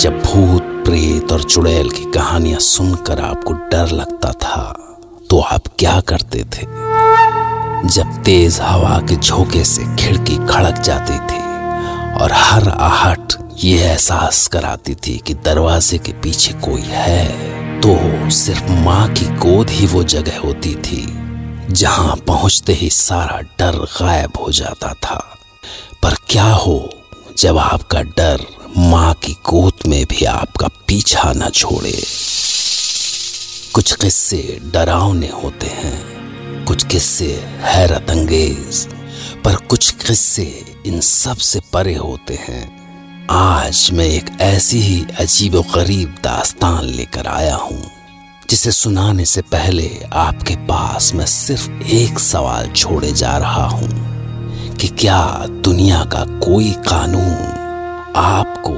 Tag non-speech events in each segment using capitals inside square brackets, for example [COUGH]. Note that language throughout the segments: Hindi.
जब भूत, प्रेत और चुड़ैल की कहानियाँ सुनकर आपको डर लगता था तो आप क्या करते थे? जब तेज हवा के झोंके से खिड़की खड़क जाती थी और हर आहट ये एहसास कराती थी कि दरवाजे के पीछे कोई है तो सिर्फ़ माँ की गोद ही वो जगह होती थी जहाँ पहुँचते ही सारा डर गायब हो जाता था। पर क्या हो, जब आपका डर माँ की गोद में भी आपका पीछा न छोड़े। कुछ किस्से डरावने होते हैं, कुछ किस्से हैरत अंगेज पर कुछ किस्से इन सबसे परे होते हैं। आज मैं एक ऐसी ही अजीब गरीब दास्तान लेकर आया हूँ, जिसे सुनाने से पहले आपके पास मैं सिर्फ़ एक सवाल छोड़े जा रहा हूँ कि क्या दुनिया का कोई कानून आपको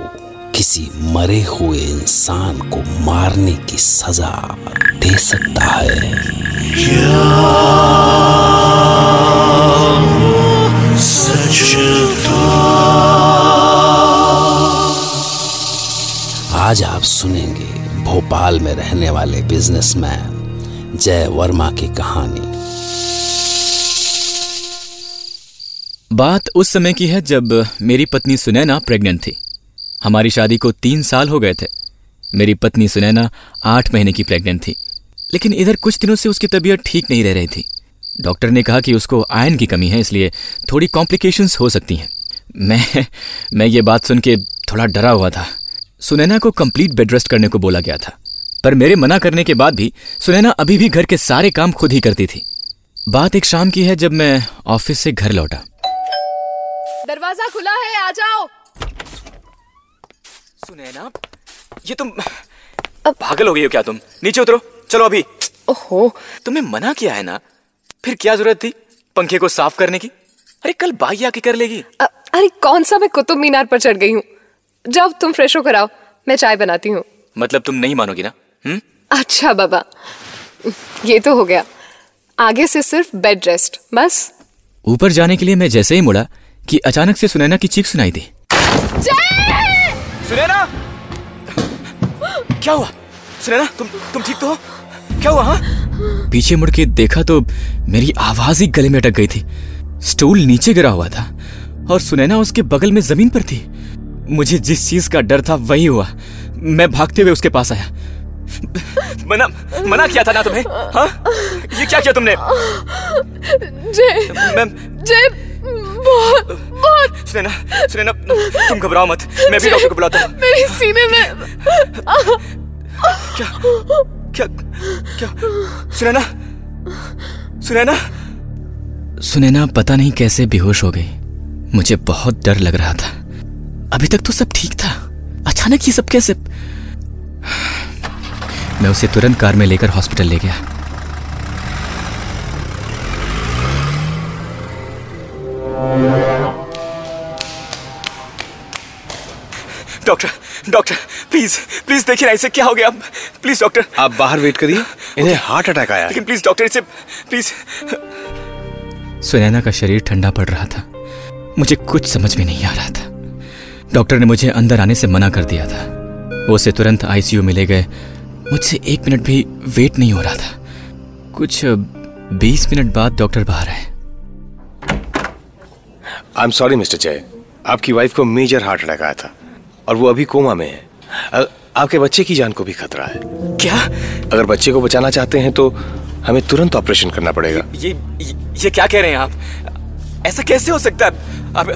किसी मरे हुए इंसान को मारने की सजा दे सकता है। आज आप सुनेंगे भोपाल में रहने वाले बिजनेसमैन जय वर्मा की कहानी। बात उस समय की है जब मेरी पत्नी सुनैना प्रेग्नेंट थी। हमारी शादी को तीन साल हो गए थे। मेरी पत्नी सुनैना आठ महीने की प्रेग्नेंट थी। लेकिन इधर कुछ दिनों से उसकी तबीयत ठीक नहीं रह रही थी। डॉक्टर ने कहा कि उसको आयन की कमी है, इसलिए थोड़ी कॉम्प्लिकेशंस हो सकती हैं। मैं मैं ये बात सुन के थोड़ा डरा हुआ था। सुनैना को कंप्लीट बेड रेस्ट करने को बोला गया था। पर मेरे मना करने के बाद भी सुनैना अभी भी घर के सारे काम खुद ही करती थी। बात एक शाम की है जब मैं ऑफ़िस से घर लौटा। दरवाज़ा खुला है आ जाओ। सुनैना ये तुम अब पागल हो गई हो क्या तुम? नीचे उतरो चलो अभी। ओहो। तुम्हें मना किया है ना? फिर क्या ज़रूरत थी पंखे को साफ़ करने की? अरे कल बाई आके कर लेगी। अ- अरे कौन सा? मैं कुतुब मीनार पर चढ़ गई हूँ। जब तुम फ्रेश होकर आओ। मैं चाय बनाती हूँ। मतलब तुम नहीं मानोगी ना? हम्म? अच्छा बाबा। ये तो हो गया। आगे से सिर्फ़ बेड रेस्ट बस। ऊपर जाने के लिए मैं जैसे ही मुड़ा कि अचानक से सुनैना की चीख सुनाई दी। सुनैना? क्या हुआ? सुनैना तुम तुम ठीक तो हो? क्या हुआ हाँ? पीछे मुड़ के देखा तो मेरी आवाज़ ही गले में अटक गई थी। स्टूल नीचे गिरा हुआ था और सुनैना उसके बगल में ज़मीन पर थी। मुझे जिस चीज़ का डर था वही हुआ। मैं भागते हुए उसके पास आया। मना मना किया था ना तुम्हें? हाँ? ये क्या किया तुमने? जय मैं जय बहुत बहुत। सुनैना सुनैना तुम घबराओ मत। मैं भी डॉक्टर को बुलाता हूँ। मेरे सीने में क्या क्या क्या? सुनैना सुनैना। सुनैना पता नहीं कैसे बेहोश हो गई। मुझे बहुत डर लग रहा था। अभी तक तो सब ठीक था। अचानक ये सब कैसे मैं उसे तुरंत कार में लेकर हॉस्पिटल ले गया। डॉक्टर डॉक्टर प्लीज़ प्लीज़ देखिए ना इसे क्या हो गया। प्लीज़ डॉक्टर आप बाहर वेट करिए इन्हें हार्ट अटैक आया लेकिन प्लीज़ डॉक्टर इसे प्लीज़ सुनैना का शरीर ठंडा पड़ रहा था। मुझे कुछ समझ में नहीं आ रहा था। डॉक्टर ने मुझे अंदर आने से मना कर दिया था। वो उसे तुरंत आईसीयू में ले गए। मुझसे एक मिनट भी वेट नहीं हो रहा था। कुछ बीस मिनट बाद डॉक्टर बाहर आए। आई एम सॉरी मिस्टर जय आपकी वाइफ को मेजर हार्ट अटैक आया था। और वो अभी कोमा में है। आपके बच्चे की जान को भी खतरा है। क्या? अगर बच्चे को बचाना चाहते हैं तो हमें तुरंत ऑपरेशन करना पड़ेगा। ये ये, ये क्या कह रहे हैं आप? ऐसा कैसे हो सकता है? अब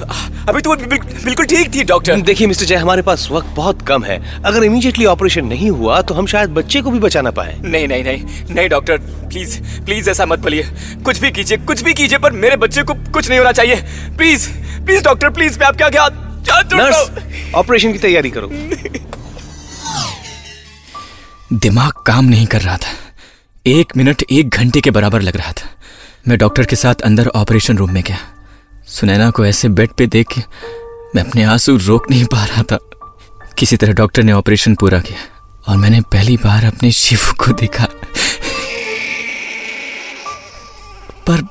अभी तो वो बिल, बिल्कुल ठीक थी डॉक्टर। देखिए मिस्टर जय हमारे पास वक्त बहुत कम है। अगर इमीडिएटली ऑपरेशन नहीं हुआ तो हम शायद बच्चे को भी बचाना पाए। नहीं नहीं नहीं नहीं डॉक्टर प्लीज़ प्लीज़ ऐसा मत बोलिए। कुछ भी कीजिए कुछ भी कीजिए पर मेरे बच्चे को कुछ नहीं होना चाहिए। प्लीज़ प्लीज़ डॉक्टर प्लीज़ मैं आपके आगे नर्स ऑपरेशन की तैयारी करो। दिमाग काम नहीं कर रहा था। एक मिनट एक घंटे के बराबर लग रहा था। मैं डॉक्टर के साथ अंदर ऑपरेशन रूम में गया। सुनैना को ऐसे बेड पे देख के मैं अपने आँसू रोक नहीं पा रहा था। किसी तरह डॉक्टर ने ऑपरेशन पूरा किया और मैंने पहली बार अपने शिव को देखा। पर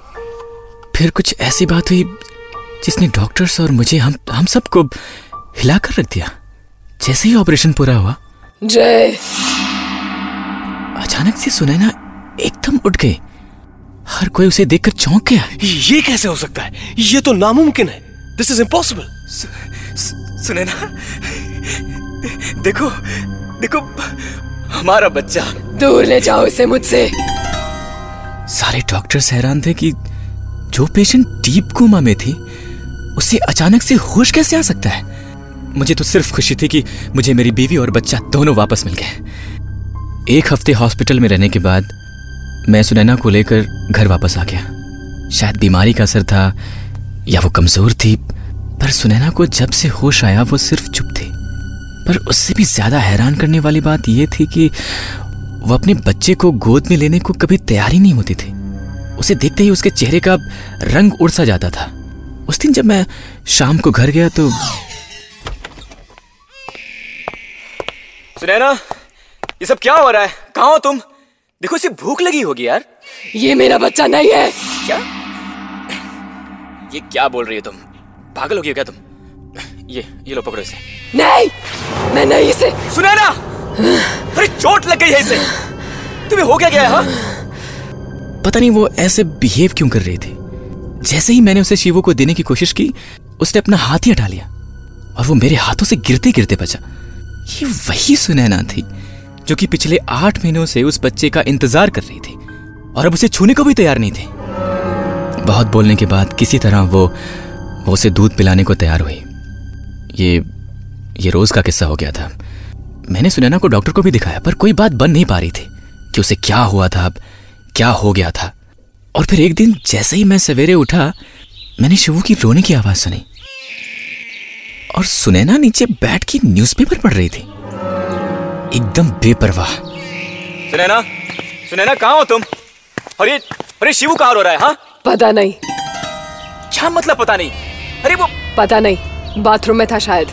फिर कुछ ऐसी बात हुई जिसने डॉक्टर्स और मुझे हम हम सबको हिलाकर रख दिया। जैसे ही ऑपरेशन पूरा हुआ। जय। अचानक से सुनैना एकदम उठ गई। हर कोई उसे देखकर चौंक गया। ये कैसे हो सकता है? ये तो नामुमकिन है। दिस इज़ इम्पॉसिबल सुनैना देखो देखो हमारा बच्चा। दूर ले जाओ इसे मुझसे। सारे डॉक्टर्स हैरान थे कि जो पेशेंट डीप कोमा में थी उसे अचानक से होश कैसे आ सकता है? मुझे तो सिर्फ़ खुशी थी कि मुझे मेरी बीवी और बच्चा दोनों वापस मिल गए। एक हफ़्ते हॉस्पिटल में रहने के बाद मैं सुनैना को लेकर घर वापस आ गया। शायद बीमारी का असर था या वो कमज़ोर थी, पर सुनैना को जब से होश आया, वो सिर्फ़ चुप थी। पर उससे भी ज़्यादा हैरान करने वाली बात यह थी कि वो अपने बच्चे को गोद में लेने को कभी तैयार ही नहीं होती थी। उसे देखते ही उसके चेहरे का रंग उड़ सा जाता था। उस दिन जब मैं शाम को घर गया तो सुनैना ये सब क्या हो रहा है? कहा हो तुम? देखो इसे भूख लगी होगी यार। ये मेरा बच्चा नहीं है। क्या? ये क्या बोल रही हो तुम? पागल हो गई हो क्या तुम? ये ये लो पकड़ो इसे। नहीं! मैं नहीं इसे। सुनैना! अरे चोट लग गई है इसे। तुम्हें हो क्या गया है हाँ? पता नहीं वो ऐसे बिहेव क्यों कर रही थी। जैसे ही मैंने उसे शिवो को देने की कोशिश की, उसने अपना हाथ ही हटा लिया और वो मेरे हाथों से गिरते गिरते बचा। ये वही सुनैना थी जो कि पिछले आठ महीनों से उस बच्चे का इंतज़ार कर रही थी और अब उसे छूने को भी तैयार नहीं थी। बहुत बोलने के बाद किसी तरह वो वो उसे दूध पिलाने को तैयार हुई। ये ये रोज का किस्सा हो गया था। मैंने सुनैना को डॉक्टर को भी दिखाया, पर कोई बात बन नहीं पा रही थी कि उसे क्या हुआ था, अब क्या हो गया था। और फिर एक दिन जैसे ही मैं सवेरे उठा मैंने शिवू की रोने की आवाज़ सुनी। और सुनैना नीचे बैठ के न्यूज़पेपर पढ़ रही थी। एकदम बेपरवाह। सुनैना सुनैना कहाँ हो तुम? और ये अरे शिवू कहाँ रो रहा है हाँ? पता नहीं। क्या मतलब पता नहीं? अरे वो पता नहीं। बाथरूम में था शायद।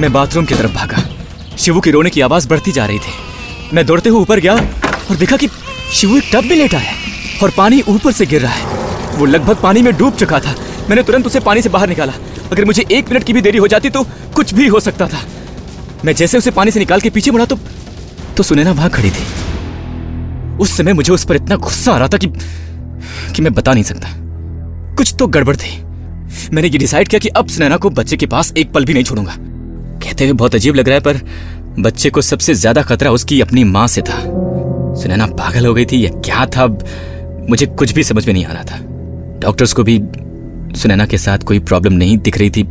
मैं बाथरूम की तरफ़ भागा। शिवू की रोने की आवाज़ बढ़ती जा रही थी। मैं दौड़ते हुए ऊपर गया और देखा कि शिवू एक टब में लेटा है और पानी ऊपर से गिर रहा है। वो लगभग पानी में डूब चुका था। मैंने तुरंत उसे पानी से बाहर निकाला। अगर मुझे एक मिनट की भी देरी हो जाती तो कुछ भी हो सकता था। मैं जैसे उसे पानी से निकाल के पीछे मुड़ा तो तो सुनैना वहाँ खड़ी थी। उस समय मुझे उस पर इतना गुस्सा आ रहा था कि कि मैं बता नहीं सकता। कुछ तो गड़बड़ थी। मैंने ये डिसाइड किया कि अब सुनैना को बच्चे के पास एक पल भी नहीं छोड़ूँगा। कहते हुए बहुत अजीब लग रहा है, पर बच्चे को सबसे ज़्यादा खतरा उसकी अपनी माँ से था। सुनैना पागल हो गई थी या क्या था? मुझे कुछ भी समझ में नहीं आ रहा था। डॉक्टर्स को भी सुनैना के साथ कोई प्रॉब्लम नहीं दिख रही थी।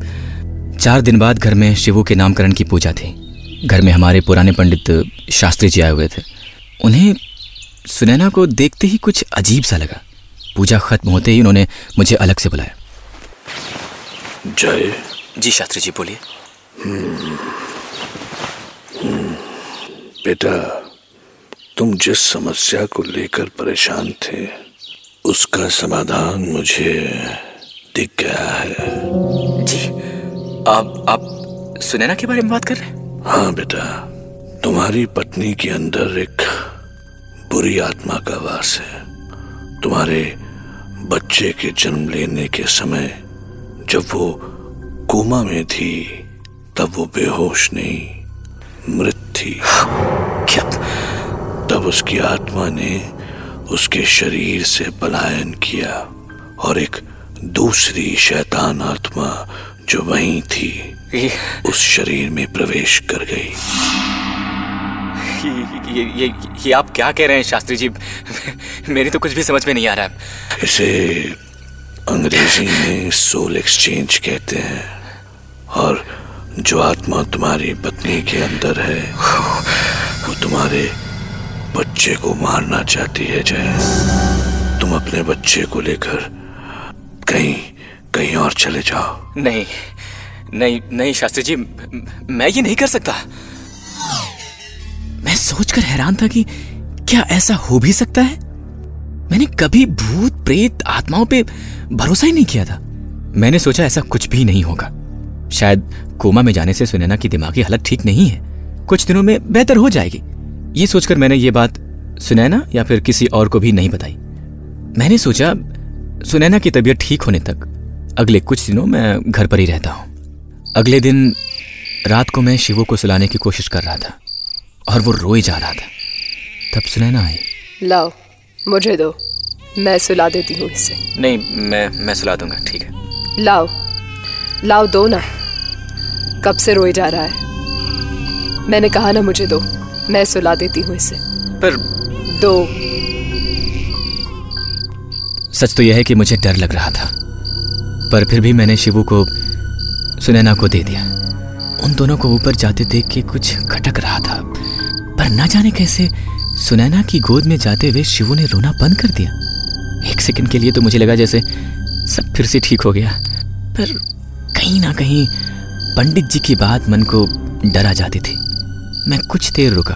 चार दिन बाद घर में शिवू के नामकरण की पूजा थी। घर में हमारे पुराने पंडित शास्त्री जी आए हुए थे। उन्हें सुनैना को देखते ही कुछ अजीब सा लगा। पूजा खत्म होते ही उन्होंने मुझे अलग से बुलाया। जय। जी शास्त्री जी बोलिए। बेटा तुम जिस समस्या को लेकर परेशान थे उसका समाधान मुझे दिख गया है। जी। आप आप सुनैना के बारे में बात कर रहे हैं? हाँ बेटा तुम्हारी पत्नी के अंदर एक बुरी आत्मा का वास है। तुम्हारे बच्चे के जन्म लेने के समय जब वो कोमा में थी तब वो बेहोश नहीं मृत थी। क्या तब उसकी आत्मा ने उसके शरीर से पलायन किया और एक दूसरी शैतान आत्मा जो वहीं थी उस शरीर में प्रवेश कर गई। ये ये ये, ये आप क्या कह रहे हैं शास्त्री जी? [LAUGHS] मेरी तो कुछ भी समझ में नहीं आ रहा है। इसे अंग्रेज़ी में सोल एक्सचेंज कहते हैं और जो आत्मा तुम्हारी पत्नी के अंदर है वो तुम्हारे बच्चे को मारना चाहती है, जय। तुम अपने बच्चे को लेकर कहीं कहीं और चले जाओ। नहीं नहीं नहीं, शास्त्री जी, मैं ये नहीं कर सकता। मैं सोचकर हैरान था कि क्या ऐसा हो भी सकता है? मैंने कभी भूत, प्रेत, आत्माओं पे भरोसा ही नहीं किया था। मैंने सोचा ऐसा कुछ भी नहीं होगा। शायद कोमा में जाने से सुनैना की दिमागी हालत ठीक नहीं है। कुछ दिनों में बेहतर हो जाएगी। ये सोचकर मैंने ये बात सुनैना या फिर किसी और को भी नहीं बताई। मैंने सोचा सुनैना की तबीयत ठीक होने तक अगले कुछ दिनों मैं घर पर ही रहता हूँ। अगले दिन रात को मैं शिवो को सुलाने की कोशिश कर रहा था और वो रोए जा रहा था। तब सुनैना आई। लाओ मुझे दो। मैं सुला देती हूँ इसे। नहीं मैं मैं सुला दूँगा ठीक है। लाओ लाओ दो ना। कब से रोए जा रहा है? मैंने कहा ना मुझे दो। मैं सुला देती हूँ इसे। पर दो। सच तो यह है कि मुझे डर लग रहा था पर फिर भी मैंने शिवू को सुनैना को दे दिया। उन दोनों को ऊपर जाते देख के कुछ खटक रहा था पर ना जाने कैसे सुनैना की गोद में जाते हुए शिवू ने रोना बंद कर दिया। एक सेकंड के लिए तो मुझे लगा जैसे सब फिर से ठीक हो गया पर कहीं ना कहीं पंडित जी की बात मन को डरा जाती थी। मैं कुछ देर रुका।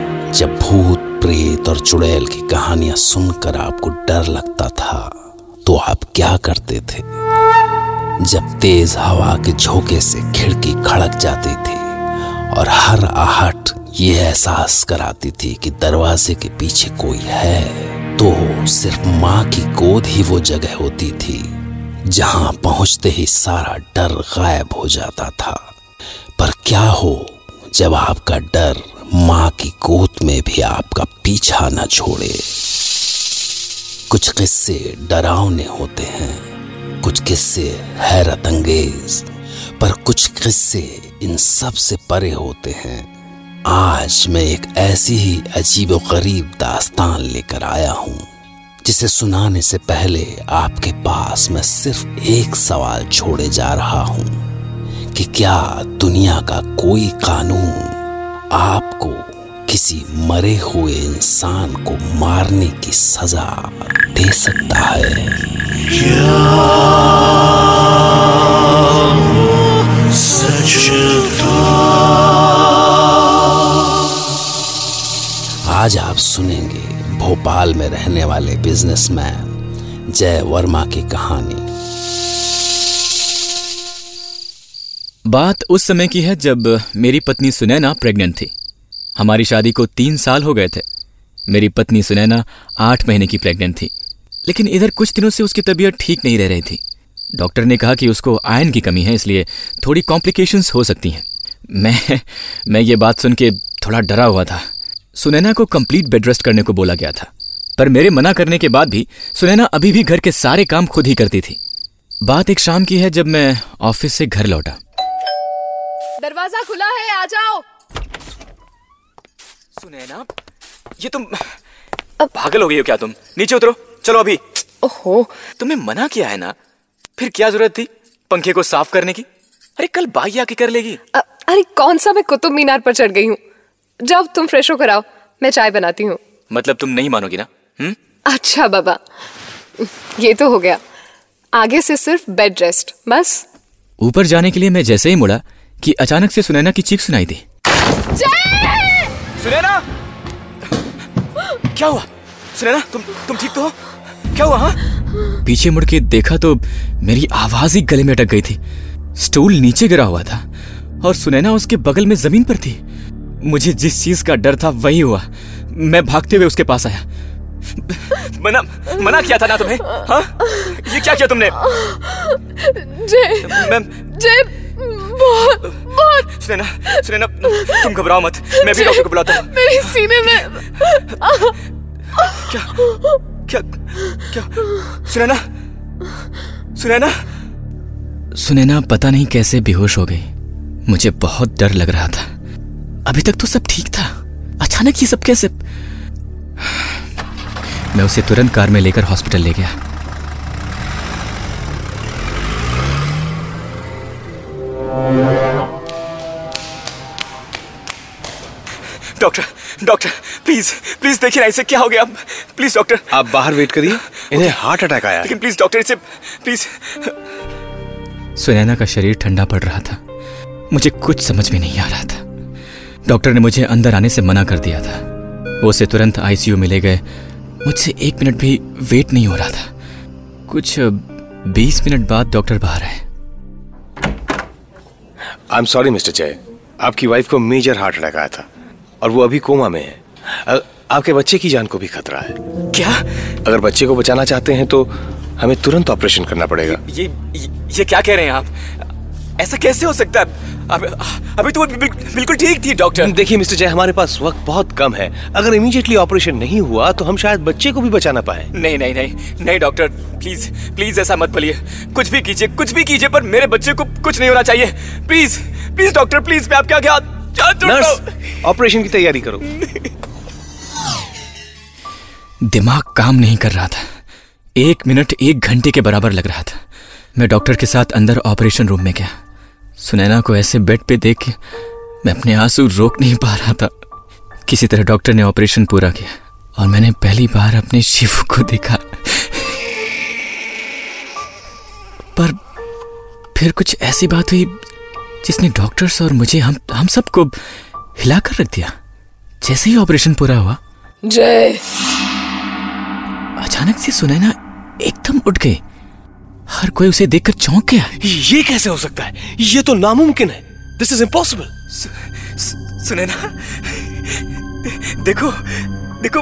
जब भूत, प्रेत और चुड़ैल की कहानियाँ सुनकर आपको डर लगता था तो आप क्या करते थे? जब तेज हवा के झोंके से खिड़की खड़क जाती थी और हर आहट ये एहसास कराती थी कि दरवाजे के पीछे कोई है तो सिर्फ़ माँ की गोद ही वो जगह होती थी, जहाँ पहुँचते ही सारा डर गायब हो जाता था। पर क्या हो जब आपका डर माँ की गोद में भी आपका पीछा न छोड़े। कुछ किस्से डरावने होते हैं, कुछ किस्से हैरत अंगेज, पर कुछ किस्से इन सबसे परे होते हैं। आज मैं एक ऐसी ही अजीब गरीब दास्तान लेकर आया हूँ, जिसे सुनाने से पहले आपके पास मैं सिर्फ़ एक सवाल छोड़े जा रहा हूँ कि क्या दुनिया का कोई कानून आपको किसी मरे हुए इंसान को मारने की सजा दे सकता है। आज आप सुनेंगे भोपाल में रहने वाले बिजनेसमैन जय वर्मा की कहानी। बात उस समय की है जब मेरी पत्नी सुनैना प्रेग्नेंट थी। हमारी शादी को तीन साल हो गए थे। मेरी पत्नी सुनैना आठ महीने की प्रेग्नेंट थी। लेकिन इधर कुछ दिनों से उसकी तबीयत ठीक नहीं रह रही थी। डॉक्टर ने कहा कि उसको आयन की कमी है, इसलिए थोड़ी कॉम्प्लिकेशंस हो सकती हैं। मैं मैं ये बात सुन के थोड़ा डरा हुआ था। सुनैना को कंप्लीट बेड रेस्ट करने को बोला गया था। पर मेरे मना करने के बाद भी सुनैना अभी भी घर के सारे काम खुद ही करती थी। बात एक शाम की है जब मैं ऑफ़िस से घर लौटा। दरवाज़ा खुला है आ जाओ। सुनैना ये तुम पागल हो गई हो क्या तुम? नीचे उतरो चलो अभी। ओहो। तुम्हें मना किया है ना? फिर क्या ज़रूरत थी पंखे को साफ़ करने की? अरे कल बाई आके कर लेगी। अ- अरे कौन सा? मैं कुतुब मीनार पर चढ़ गई हूँ। जब तुम फ्रेश होकर आओ मैं चाय बनाती हूँ। मतलब तुम नहीं मानोगी ना? हम्म? अच्छा बाबा। ये तो हो गया। आगे से सिर्फ़ बेड रेस्ट बस। ऊपर जाने के लिए मैं जैसे ही मुड़ा कि अचानक से सुनैना की चीख सुनाई दी। सुनैना! क्या हुआ? सुनैना तुम तुम ठीक तो हो? क्या हुआ हाँ? पीछे मुड़ के देखा तो मेरी आवाज़ ही गले में अटक गई थी। स्टूल नीचे गिरा हुआ था और सुनैना उसके बगल में ज़मीन पर थी। मुझे जिस चीज़ का डर था वही हुआ। मैं भागते हुए उसके पास आया। मना मना किया था ना तुम्हें? हाँ? ये क्या किया तुमने? जय मैं जय बहुत बहुत। सुनैना सुनैना तुम घबराओ मत। मैं भी डॉक्टर को बुलाता हूँ। मेरे सीने में क्या क्या क्या? सुनैना सुनैना। सुनैना पता नहीं कैसे बेहोश हो गई। मुझे बहुत डर लग रहा था। अभी तक तो सब ठीक था। अचानक ये सब कैसे मैं उसे तुरंत कार में लेकर हॉस्पिटल ले गया। डॉक्टर डॉक्टर प्लीज़ प्लीज़ देखिए ना इसे क्या हो गया। Please doctor. आप बाहर वेट करिए इन्हें हार्ट अटैक आया लेकिन प्लीज़ डॉक्टर इसे प्लीज़। सुनैना का शरीर ठंडा पड़ रहा था। मुझे कुछ समझ में नहीं आ रहा था। डॉक्टर ने मुझे अंदर आने से मना कर दिया था। वो उसे तुरंत आईसीयू में ले गए। मुझसे एक मिनट भी वेट नहीं हो रहा था। कुछ बीस मिनट बाद डॉक्टर बाहर आए। आई एम सॉरी मिस्टर जय आपकी वाइफ को मेजर हार्ट अटैक आया था। और वो अभी कोमा में है। आपके बच्चे की जान को भी खतरा है। क्या? अगर बच्चे को बचाना चाहते हैं तो हमें तुरंत ऑपरेशन करना पड़ेगा। ये ये, ये क्या कह रहे हैं आप? ऐसा कैसे हो सकता है? अब, अभी तो वो बिल, बिल्कुल ठीक थी डॉक्टर। देखिए मिस्टर जय हमारे पास वक्त बहुत कम है। अगर इमीडिएटली ऑपरेशन नहीं हुआ तो हम शायद बच्चे को भी बचा ना पाए। नहीं नहीं नहीं नहीं डॉक्टर प्लीज़ प्लीज़ ऐसा मत बोलिए। कुछ भी कीजिए कुछ भी कीजिए पर मेरे बच्चे को कुछ नहीं होना चाहिए। प्लीज़ प्लीज़ डॉक्टर प्लीज़ मैं आपके आगे। नर्स ऑपरेशन की तैयारी करो। दिमाग काम नहीं कर रहा था। एक मिनट एक घंटे के बराबर लग रहा था। मैं डॉक्टर के साथ अंदर ऑपरेशन रूम में गया। सुनैना को ऐसे बेड पे देख के मैं अपने आँसू रोक नहीं पा रहा था। किसी तरह डॉक्टर ने ऑपरेशन पूरा किया और मैंने पहली बार अपने शिव को देखा। पर फिर कुछ ऐसी बात हुई जिसने डॉक्टर्स और मुझे हम हम सबको हिलाकर रख दिया। जैसे ही ऑपरेशन पूरा हुआ। जय। अचानक से सुनैना एकदम उठ गई। हर कोई उसे देखकर चौंक गया। ये कैसे हो सकता है? ये तो नामुमकिन है। दिस इज़ इम्पॉसिबल सुनैना देखो देखो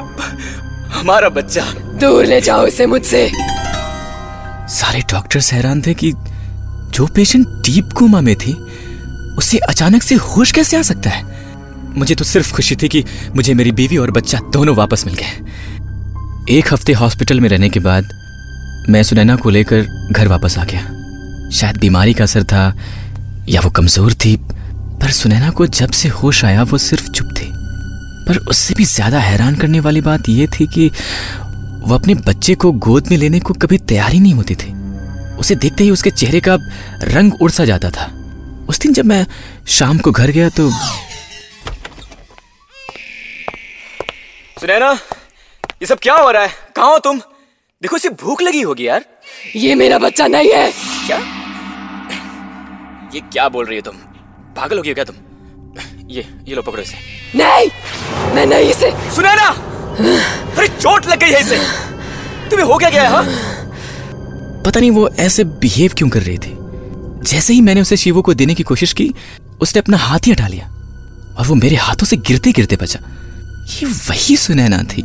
हमारा बच्चा। दूर ले जाओ इसे मुझसे। सारे डॉक्टर्स हैरान थे कि जो पेशेंट डीप कोमा में थी उसे अचानक से होश कैसे आ सकता है? मुझे तो सिर्फ़ खुशी थी कि मुझे मेरी बीवी और बच्चा दोनों वापस मिल गए। एक हफ़्ते हॉस्पिटल में रहने के बाद मैं सुनैना को लेकर घर वापस आ गया। शायद बीमारी का असर था या वो कमज़ोर थी, पर सुनैना को जब से होश आया, वो सिर्फ़ चुप थी। पर उससे भी ज़्यादा हैरान करने वाली बात यह थी कि वो अपने बच्चे को गोद में लेने को कभी तैयार ही नहीं होती थी। उसे देखते ही उसके चेहरे का रंग उड़ सा जाता था। उस दिन जब मैं शाम को घर गया तो सुनैना ये सब क्या हो रहा है? कहा हो तुम? देखो इसे भूख लगी होगी यार। ये मेरा बच्चा नहीं है। क्या? ये क्या बोल रही हो तुम? पागल हो गई हो क्या तुम? ये ये लो पकड़ो इसे। नहीं! मैं नहीं इसे। सुनैना! अरे चोट लग गई है इसे। तुम्हें हो क्या गया है हाँ? पता नहीं वो ऐसे बिहेव क्यों कर रही थी? जैसे ही मैंने उसे शिवो को देने की कोशिश की उसने अपना हाथ ही हटा लिया और वो मेरे हाथों से गिरते गिरते बचा। ये वही सुनैना थी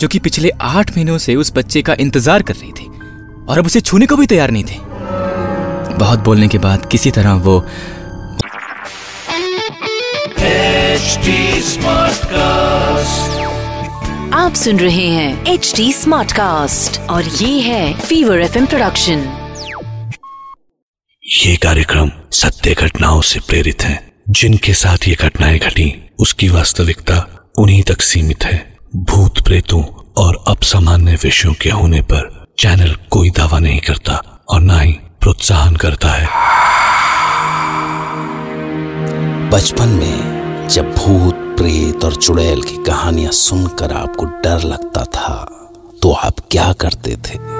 जो कि पिछले आठ महीनों से उस बच्चे का इंतज़ार कर रही थी और अब उसे छूने को भी तैयार नहीं थे। बहुत बोलने के बाद किसी तरह वो आप सुन रहे हैं एच डी स्मार्ट कास्ट और ये है फीवर एफ़ प्रोडक्शन ये कार्यक्रम सत्य घटनाओं से प्रेरित है। जिनके साथ ये घटनाएँ घटी, उसकी वास्तविकता उन्हीं तक सीमित है। भूत प्रेतों और अपसामान्य विषयों के होने पर चैनल कोई दावा नहीं करता और ना ही प्रोत्साहन करता है। बचपन में जब भूत, प्रेत और चुड़ैल की कहानियाँ सुनकर आपको डर लगता था तो आप क्या करते थे?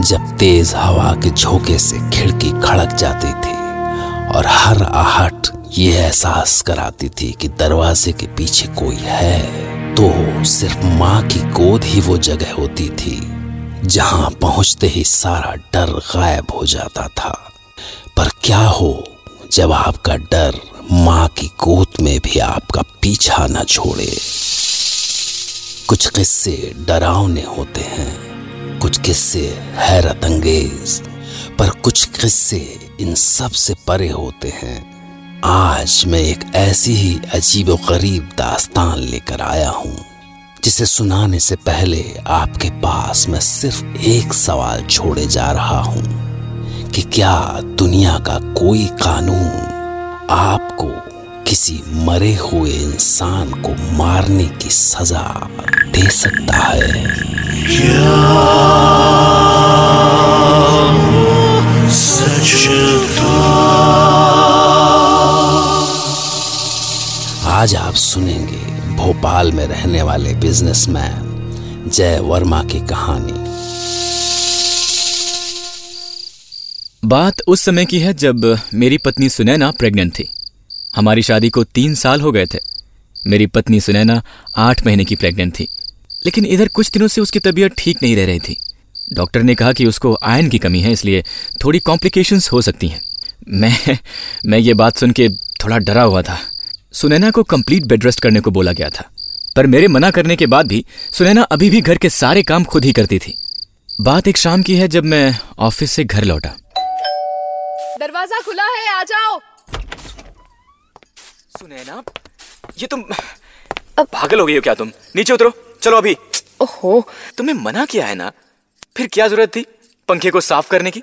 जब तेज हवा के झोंके से खिड़की खड़क जाती थी और हर आहट ये एहसास कराती थी कि दरवाजे के पीछे कोई है तो सिर्फ़ माँ की गोद ही वो जगह होती थी, जहाँ पहुँचते ही सारा डर गायब हो जाता था। पर क्या हो, जब आपका डर माँ की गोद में भी आपका पीछा न छोड़े। कुछ किस्से डरावने होते हैं। कुछ किस्से हैरत अंगेज, पर कुछ किस्से इन सबसे परे होते हैं। आज मैं एक ऐसी ही अजीब गरीब दास्तान लेकर आया हूँ, जिसे सुनाने से पहले आपके पास मैं सिर्फ़ एक सवाल छोड़े जा रहा हूँ कि क्या दुनिया का कोई कानून आपको किसी मरे हुए इंसान को मारने की सजा दे सकता है। आज आप सुनेंगे भोपाल में रहने वाले बिजनेसमैन जय वर्मा की कहानी। बात उस समय की है जब मेरी पत्नी सुनैना प्रेग्नेंट थी। हमारी शादी को तीन साल हो गए थे। मेरी पत्नी सुनैना आठ महीने की प्रेग्नेंट थी। लेकिन इधर कुछ दिनों से उसकी तबीयत ठीक नहीं रह रही थी। डॉक्टर ने कहा कि उसको आयन की कमी है, इसलिए थोड़ी कॉम्प्लिकेशंस हो सकती हैं। मैं मैं ये बात सुन के थोड़ा डरा हुआ था। सुनैना को कंप्लीट बेड रेस्ट करने को बोला गया था। पर मेरे मना करने के बाद भी सुनैना अभी भी घर के सारे काम खुद ही करती थी। बात एक शाम की है जब मैं ऑफ़िस से घर लौटा। दरवाज़ा खुला है, आ जाओ। सुनैना ये तुम अब पागल हो गई हो क्या तुम? नीचे उतरो। चलो अभी। ओहो। तुम्हें मना किया है ना? फिर क्या ज़रूरत थी पंखे को साफ़ करने की?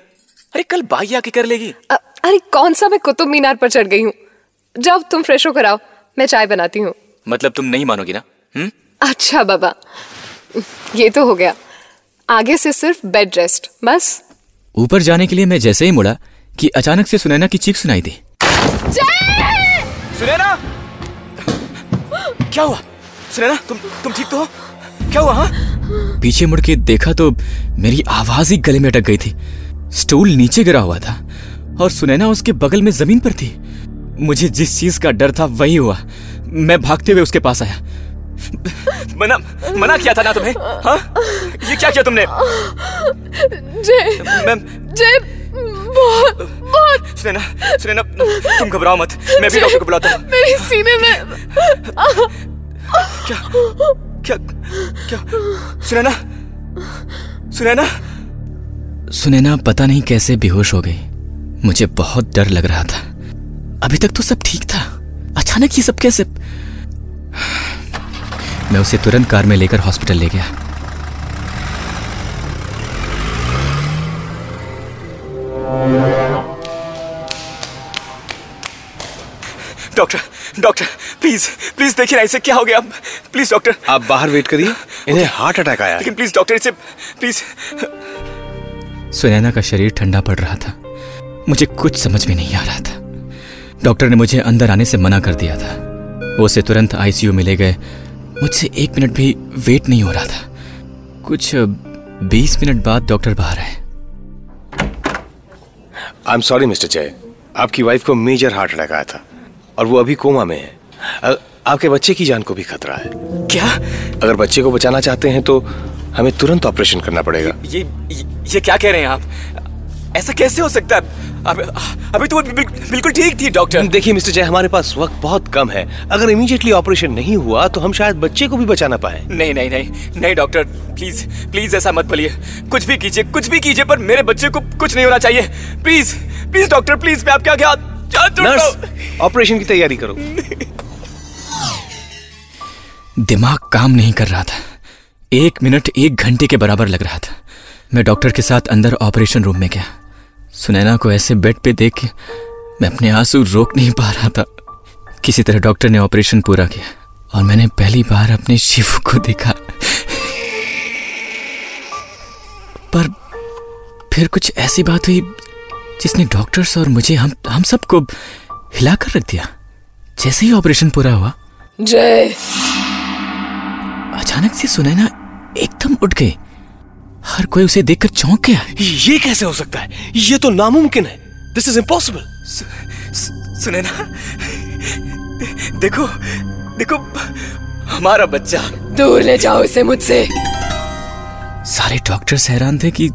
अरे कल बाई आके कर लेगी। अ- अरे कौन सा? मैं कुतुब मीनार पर चढ़ गई हूँ। जब तुम फ्रेश होकर आओ। मैं चाय बनाती हूँ। मतलब तुम नहीं मानोगी ना? हम्म? अच्छा बाबा। ये तो हो गया। आगे से सिर्फ़ बेड रेस्ट बस। ऊपर जाने के लिए मैं जैसे ही मुड़ा कि अचानक से सुनैना की चीख सुनाई दी। सुनैना क्या हुआ? सुनैना तुम तुम ठीक तो हो? क्या हुआ हाँ? पीछे मुड़ के देखा तो मेरी आवाज़ ही गले में अटक गई थी। स्टूल नीचे गिरा हुआ था और सुनैना उसके बगल में ज़मीन पर थी। मुझे जिस चीज़ का डर था वही हुआ। मैं भागते हुए उसके पास आया। मना मना किया था ना तुम्हें? हाँ? ये क्या किया तुमने? जय मैं जय बहुत बहुत। सुनैना सुनैना तुम घबराओ मत। मैं भी डॉक्टर को बुलाता हूँ। मेरे सीने में क्या क्या क्या? सुनैना सुनैना। सुनैना पता नहीं कैसे बेहोश हो गई। मुझे बहुत डर लग रहा था। अभी तक तो सब ठीक था। अचानक ये सब कैसे मैं उसे तुरंत कार में लेकर हॉस्पिटल ले गया। डॉक्टर डॉक्टर प्लीज़ प्लीज़ देखिए ना इसे क्या हो गया। प्लीज़ डॉक्टर आप बाहर वेट करिए इन्हें हार्ट अटैक आया लेकिन प्लीज़ डॉक्टर इसे प्लीज़ सुनैना का शरीर ठंडा पड़ रहा था। मुझे कुछ समझ में नहीं आ रहा था। डॉक्टर ने मुझे अंदर आने से मना कर दिया था। वो उसे तुरंत आईसीयू में ले गए। मुझसे एक मिनट भी वेट नहीं हो रहा था। कुछ बीस मिनट बाद डॉक्टर बाहर आए। आई एम सॉरी मिस्टर जय आपकी वाइफ को मेजर हार्ट अटैक आया था। और वो अभी कोमा में है। आपके बच्चे की जान को भी खतरा है। क्या? अगर बच्चे को बचाना चाहते हैं तो हमें तुरंत ऑपरेशन करना पड़ेगा। ये ये, ये क्या कह रहे हैं आप? ऐसा कैसे हो सकता है? अब, अभी तो वो बिल, बिल्कुल ठीक थी डॉक्टर। देखिए मिस्टर जय हमारे पास वक्त बहुत कम है। अगर इमीडिएटली ऑपरेशन नहीं हुआ तो हम शायद बच्चे को भी बचाना पाए। नहीं नहीं नहीं नहीं डॉक्टर प्लीज़ प्लीज़ ऐसा मत बोलिए। कुछ भी कीजिए कुछ भी कीजिए पर मेरे बच्चे को कुछ नहीं होना चाहिए। प्लीज़ प्लीज़ डॉक्टर प्लीज़ मैं आपके आगे। नर्स ऑपरेशन की तैयारी करो। दिमाग काम नहीं कर रहा था। एक मिनट एक घंटे के बराबर लग रहा था। मैं डॉक्टर के साथ अंदर ऑपरेशन रूम में गया। सुनैना को ऐसे बेड पे देख के मैं अपने आँसू रोक नहीं पा रहा था। किसी तरह डॉक्टर ने ऑपरेशन पूरा किया और मैंने पहली बार अपने शिव को देखा। पर फिर कुछ ऐसी बात हुई जिसने डॉक्टर्स और मुझे हम हम सबको हिलाकर रख दिया। जैसे ही ऑपरेशन पूरा हुआ। जय। अचानक से सुनैना एकदम उठ गई। हर कोई उसे देखकर चौंक गया। ये कैसे हो सकता है? ये तो नामुमकिन है। दिस इज़ इम्पॉसिबल सुनैना देखो देखो हमारा बच्चा। दूर ले जाओ इसे मुझसे। सारे डॉक्टर्स हैरान थे कि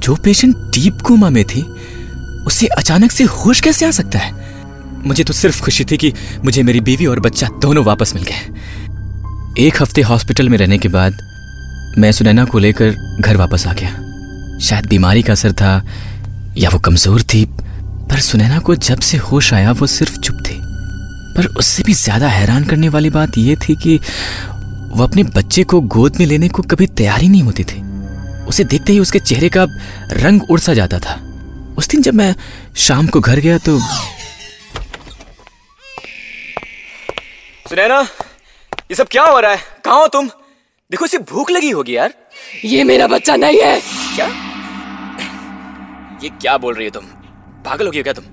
जो पेशेंट डीप कोमा में थी उसे अचानक से होश कैसे आ सकता है? मुझे तो सिर्फ़ खुशी थी कि मुझे मेरी बीवी और बच्चा दोनों वापस मिल गए। एक हफ़्ते हॉस्पिटल में रहने के बाद मैं सुनैना को लेकर घर वापस आ गया। शायद बीमारी का असर था या वो कमज़ोर थी, पर सुनैना को जब से होश आया, वो सिर्फ़ चुप थी। पर उससे भी ज़्यादा हैरान करने वाली बात यह थी कि वो अपने बच्चे को गोद में लेने को कभी तैयार ही नहीं होती थी। उसे देखते ही उसके चेहरे का रंग उड़ सा जाता था। उस दिन जब मैं शाम को घर गया तो सुनैना ये सब क्या हो रहा है? कहा हो तुम? देखो इसे भूख लगी होगी यार। ये मेरा बच्चा नहीं है। क्या? ये क्या बोल रही हो तुम? पागल हो गई हो क्या तुम?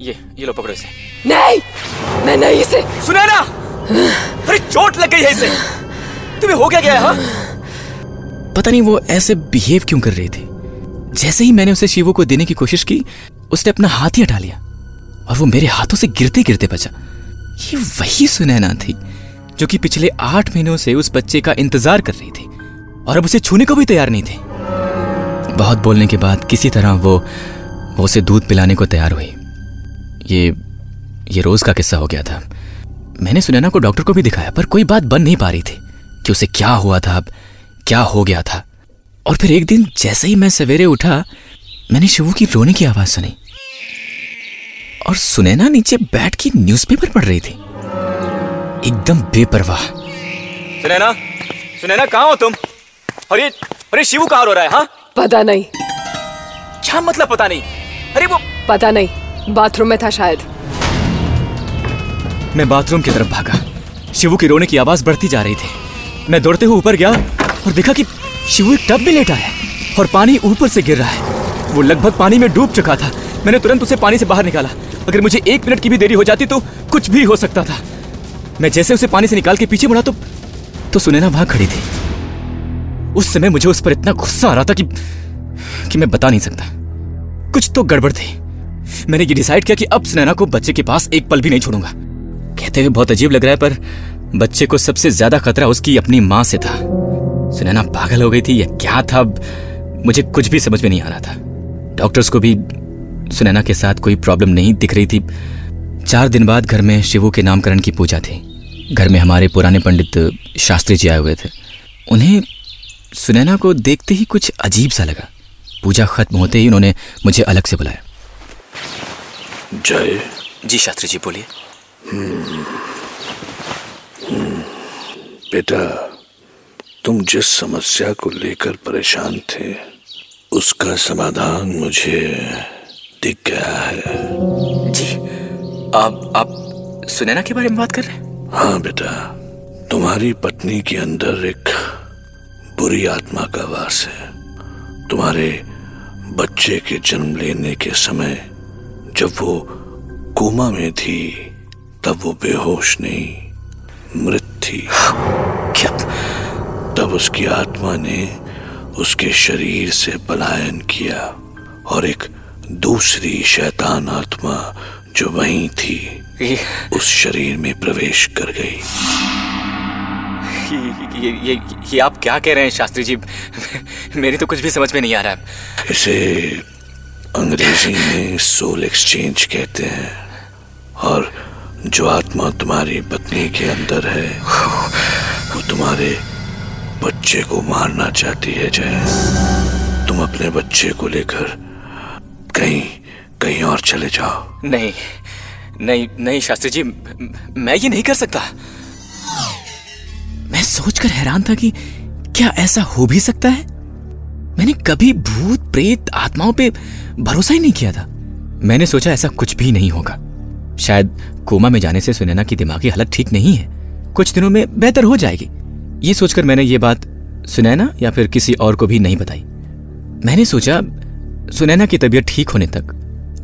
ये ये लो पकड़ो इसे। नहीं! मैं नहीं इसे। सुनैना! अरे चोट लग गई है इसे। तुम्हें हो क्या गया है हाँ? पता नहीं वो ऐसे बिहेव क्यों कर रही थी। जैसे ही मैंने उसे शिवो को देने की कोशिश की, उसने अपना हाथ ही हटा लिया और वो मेरे हाथों से गिरते गिरते बचा। ये वही सुनैना थी जो कि पिछले आठ महीनों से उस बच्चे का इंतज़ार कर रही थी और अब उसे छूने को भी तैयार नहीं थी। बहुत बोलने के बाद किसी तरह वो वो उसे दूध पिलाने को तैयार हुई। ये ये रोज का किस्सा हो गया था। मैंने सुनैना को डॉक्टर को भी दिखाया, पर कोई बात बन नहीं पा रही थी कि उसे क्या हुआ था, अब क्या हो गया था। और फिर एक दिन जैसे ही मैं सवेरे उठा मैंने शिवू की रोने की आवाज़ सुनी। और सुनैना नीचे बैठ के न्यूज़पेपर पढ़ रही थी। एकदम बेपरवाह। सुनैना सुनैना कहाँ हो तुम? और ये अरे शिवू कहाँ रो रहा है हाँ? पता नहीं। क्या मतलब पता नहीं? अरे वो पता नहीं। बाथरूम में था शायद। मैं बाथरूम की तरफ़ भागा। शिवू की रोने की आवाज़ बढ़ती जा रही थी। मैं दौड़ते हुए ऊपर गया और देखा कि शिवू एक टब में लेटा है और पानी ऊपर से गिर रहा है। वो लगभग पानी में डूब चुका था। मैंने तुरंत उसे पानी से बाहर निकाला। अगर मुझे एक मिनट की भी देरी हो जाती तो कुछ भी हो सकता था। मैं जैसे उसे पानी से निकाल के पीछे मुड़ा तो तो सुनैना वहाँ खड़ी थी। उस समय मुझे उस पर इतना गुस्सा आ रहा था कि कि मैं बता नहीं सकता। कुछ तो गड़बड़ थी। मैंने ये डिसाइड किया कि अब सुनैना को बच्चे के पास एक पल भी नहीं छोड़ूँगा। कहते हुए बहुत अजीब लग रहा है, पर बच्चे को सबसे ज़्यादा खतरा उसकी अपनी माँ से था। सुनैना पागल हो गई थी या क्या था? मुझे कुछ भी समझ में नहीं आ रहा था। डॉक्टर्स को भी सुनैना के साथ कोई प्रॉब्लम नहीं दिख रही थी। चार दिन बाद घर में शिवू के नामकरण की पूजा थी। घर में हमारे पुराने पंडित शास्त्री जी आए हुए थे। उन्हें सुनैना को देखते ही कुछ अजीब सा लगा। पूजा खत्म होते ही उन्होंने मुझे अलग से बुलाया। जय। जी शास्त्री जी बोलिए। बेटा तुम जिस समस्या को लेकर परेशान थे उसका समाधान मुझे दिख गया है। जी आप आप सुनैना के बारे में बात कर रहे हैं? हाँ बेटा तुम्हारी पत्नी के अंदर एक बुरी आत्मा का वास है। तुम्हारे बच्चे के जन्म लेने के समय जब वो कोमा में थी तब वो बेहोश नहीं मृत थी। क्या तब उसकी आत्मा ने उसके शरीर से पलायन किया और एक दूसरी शैतान आत्मा जो वहीं थी उस शरीर में प्रवेश कर गई। ये ये ये, आप क्या कह रहे हैं शास्त्री जी? मेरी तो कुछ भी समझ में नहीं आ रहा है। इसे अंग्रेज़ी में सोल एक्सचेंज कहते हैं और जो आत्मा तुम्हारी पत्नी के अंदर है वो तुम्हारे बच्चे को मारना चाहती है, जय। तुम अपने बच्चे को लेकर कहीं कहीं और चले जाओ। नहीं नहीं नहीं, शास्त्री जी, मैं ये नहीं कर सकता। मैं सोचकर हैरान था कि क्या ऐसा हो भी सकता है? मैंने कभी भूत, प्रेत, आत्माओं पे भरोसा ही नहीं किया था। मैंने सोचा ऐसा कुछ भी नहीं होगा। शायद कोमा में जाने से सुनैना की दिमागी हालत ठीक नहीं है। कुछ दिनों में बेहतर हो जाएगी। ये सोचकर मैंने ये बात सुनैना या फिर किसी और को भी नहीं बताई। मैंने सोचा सुनैना की तबीयत ठीक होने तक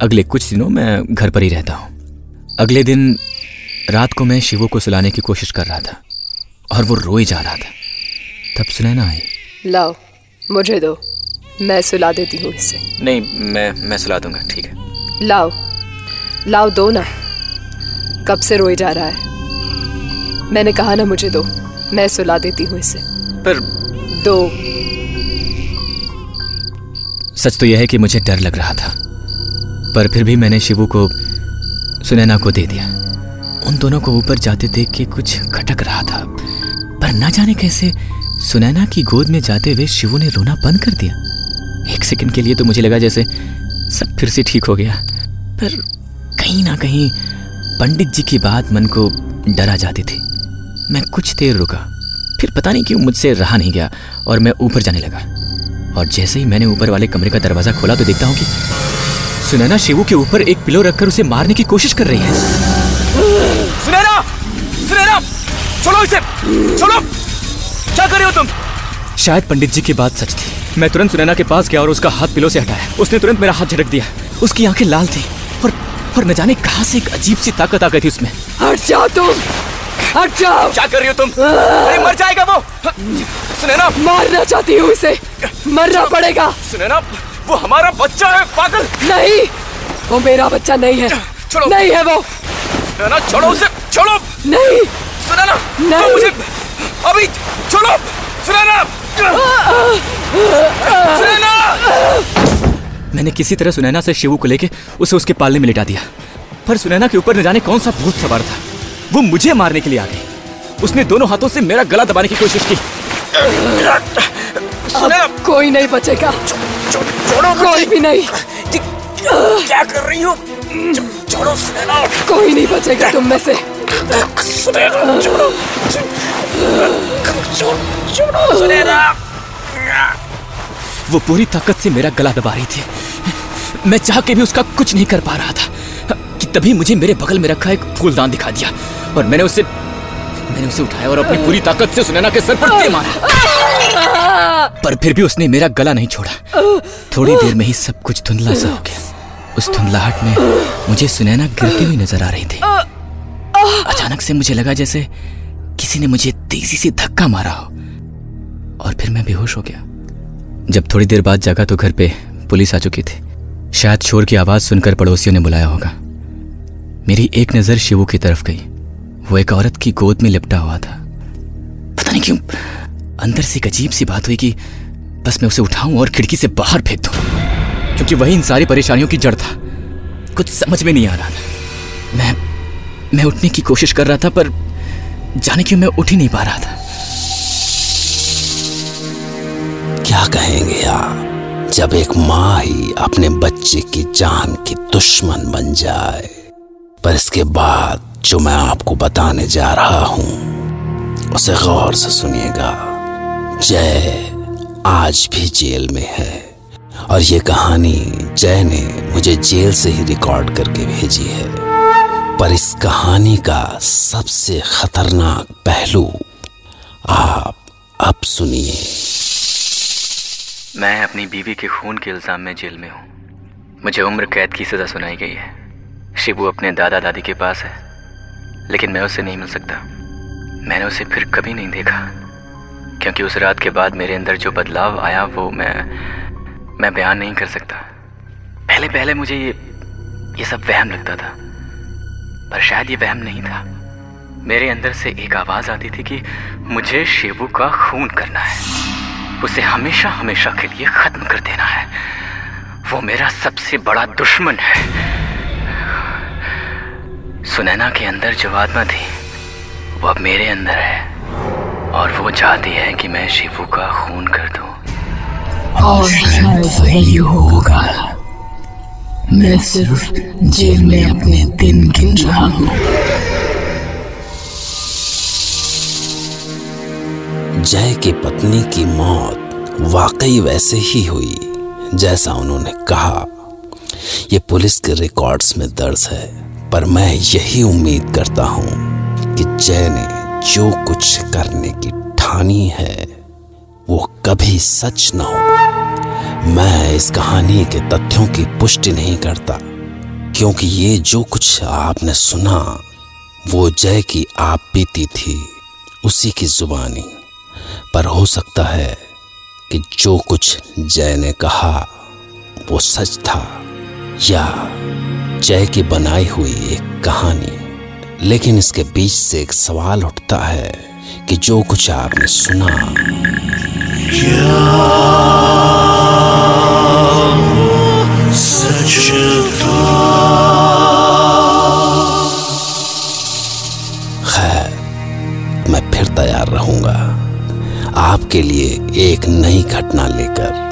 अगले कुछ दिनों मैं घर पर ही रहता हूँ। अगले दिन रात को मैं शिवो को सुलाने की कोशिश कर रहा था और वो रोए जा रहा था। तब सुनैना आई। लाओ मुझे दो। मैं सुला देती हूँ इसे। नहीं मैं मैं सुला दूँगा ठीक है। लाओ लाओ दो ना। कब से रोए जा रहा है? मैंने कहा ना मुझे दो। मैं सुला देती हूँ इसे। पर दो। सच तो यह है कि मुझे डर लग रहा था पर फिर भी मैंने शिवू को सुनैना को दे दिया। उन दोनों को ऊपर जाते देख के कुछ खटक रहा था पर ना जाने कैसे सुनैना की गोद में जाते हुए शिवू ने रोना बंद कर दिया। एक सेकंड के लिए तो मुझे लगा जैसे सब फिर से ठीक हो गया पर कहीं ना कहीं पंडित जी की बात मन को डरा जाती थी। मैं कुछ देर रुका। फिर पता नहीं क्यों मुझसे रहा नहीं गया और मैं ऊपर जाने लगा। और जैसे ही मैंने ऊपर वाले कमरे का दरवाज़ा खोला तो देखता हूँ कि सुनैना शिवू के ऊपर एक पिलो रखकर उसे मारने की कोशिश कर रही है। सुनैना! सुनैना! छोड़ो इसे! छोड़ो क्या कर रहे हो तुम? शायद पंडित जी की बात सच थी। मैं तुरंत सुनैना के पास गया और उसका हाथ पिलो से हटाया। उसने तुरंत मेरा हाथ झटक दिया। उसकी आँखें लाल थी। और और न जाने कहाँ से एक अजीब सी ताकत आ गई थी उसमें। हट जाओ तुम! हट जाओ। क्या कर रही हो तुम? अरे मर जाएगा वो। सुनैना मारना चाहती हूँ इसे। मरना पड़ेगा। सुनैना वो हमारा बच्चा है पागल। नहीं वो मेरा बच्चा नहीं है। छोड़ो। नहीं है वो। सुनैना छोड़ो उसे छोड़ो। नहीं। सुनैना नहीं। तो मुझे अभी छोड़ो। सुनैना सुनैना मैंने किसी तरह सुनैना से शिवू को लेके उसे उसके पालने में लिटा दिया। पर सुनैना के ऊपर न जाने कौन सा भूत सवार था। वो मुझे मारने के लिए आ गई। उसने दोनों हाथों से मेरा गला दबाने की कोशिश की। अब कोई नहीं बचेगा। छोड़ो कोई भी नहीं। क्या कर रही हो? छोड़ो सुनैना कोई नहीं बचेगा तुम में से। सुनैना छोड़ो। छोड़ो सुनैना वो पूरी ताकत से मेरा गला दबा रही थी। मैं चाह के भी उसका कुछ नहीं कर पा रहा था। तभी मुझे मेरे बगल में रखा एक फूलदान दिखा दिया और मैंने उसे मैंने उसे उठाया और अपनी पूरी ताकत से सुनैना के सर पर दे मारा। पर फिर भी उसने मेरा गला नहीं छोड़ा। थोड़ी देर में ही सब कुछ धुंधला सा हो गया। उस धुंधलाहट में मुझे सुनैना गिरती हुई नज़र आ रही थी। अचानक से मुझे लगा जैसे किसी ने मुझे तेज़ी से धक्का मारा हो। और फिर मैं बेहोश हो गया। जब थोड़ी देर बाद जागा तो घर पे पुलिस आ चुकी थी। शायद शोर की आवाज़ सुनकर पड़ोसियों ने बुलाया होगा। मेरी एक नज़र शिवू की तरफ़ गई। वो एक औरत की गोद में लिपटा हुआ था। पता नहीं क्यों, अंदर से एक अजीब सी बात हुई कि बस मैं उसे उठाऊं और खिड़की से बाहर फेंक दूँ, क्योंकि वही इन सारी परेशानियों की जड़ था। कुछ समझ में नहीं आ रहा था। मैं मैं उठने की कोशिश कर रहा था, पर जाने क्यों मैं उठ ही नहीं पा रहा था। क्या कहेंगे आप, जब एक माँ ही अपने बच्चे की जान की दुश्मन बन जाए? पर इसके बाद जो मैं आपको बताने जा रहा हूँ, उसे गौर से सुनिएगा। जय आज भी जेल में है। और ये कहानी जय ने मुझे जेल से ही रिकॉर्ड करके भेजी है। पर इस कहानी का सबसे खतरनाक पहलू आप अब सुनिए। मैं अपनी बीवी के खून के इल्ज़ाम में जेल में हूँ। मुझे उम्र कैद की सज़ा सुनाई गई है। शिबू अपने दादा दादी के पास है, लेकिन मैं उससे नहीं मिल सकता। मैंने उसे फिर कभी नहीं देखा, क्योंकि उस रात के बाद मेरे अंदर जो बदलाव आया वो मैं मैं बयान नहीं कर सकता। पहले पहले मुझे ये ये सब वहम लगता था, पर शायद ये वहम नहीं था। मेरे अंदर से एक आवाज़ आती थी कि मुझे शिबू का खून करना है। उसे हमेशा हमेशा के लिए खत्म कर देना है। वो मेरा सबसे बड़ा दुश्मन है। सुनैना के अंदर जो आत्मा थी वो अब मेरे अंदर है। और वो चाहती है कि मैं शिवू का खून कर दूँ। और शायद वही होगा। मैं सिर्फ़ जेल में अपने दिन गिन रहा हूँ। जय की पत्नी की मौत वाकई वैसे ही हुई जैसा उन्होंने कहा। यह पुलिस के रिकॉर्ड्स में दर्ज है। पर मैं यही उम्मीद करता हूँ कि जय ने जो कुछ करने की ठानी है, वो कभी सच न हो। मैं इस कहानी के तथ्यों की पुष्टि नहीं करता, क्योंकि ये जो कुछ आपने सुना, वो जय की आप बीती थी उसी की जुबानी। पर हो सकता है कि जो कुछ जय ने कहा, वो सच था या जय की बनाई हुई एक कहानी। लेकिन इसके बीच से एक सवाल उठता है कि जो कुछ आपने सुना। खैर, मैं फिर तैयार रहूँगा। आपके लिए एक नई घटना लेकर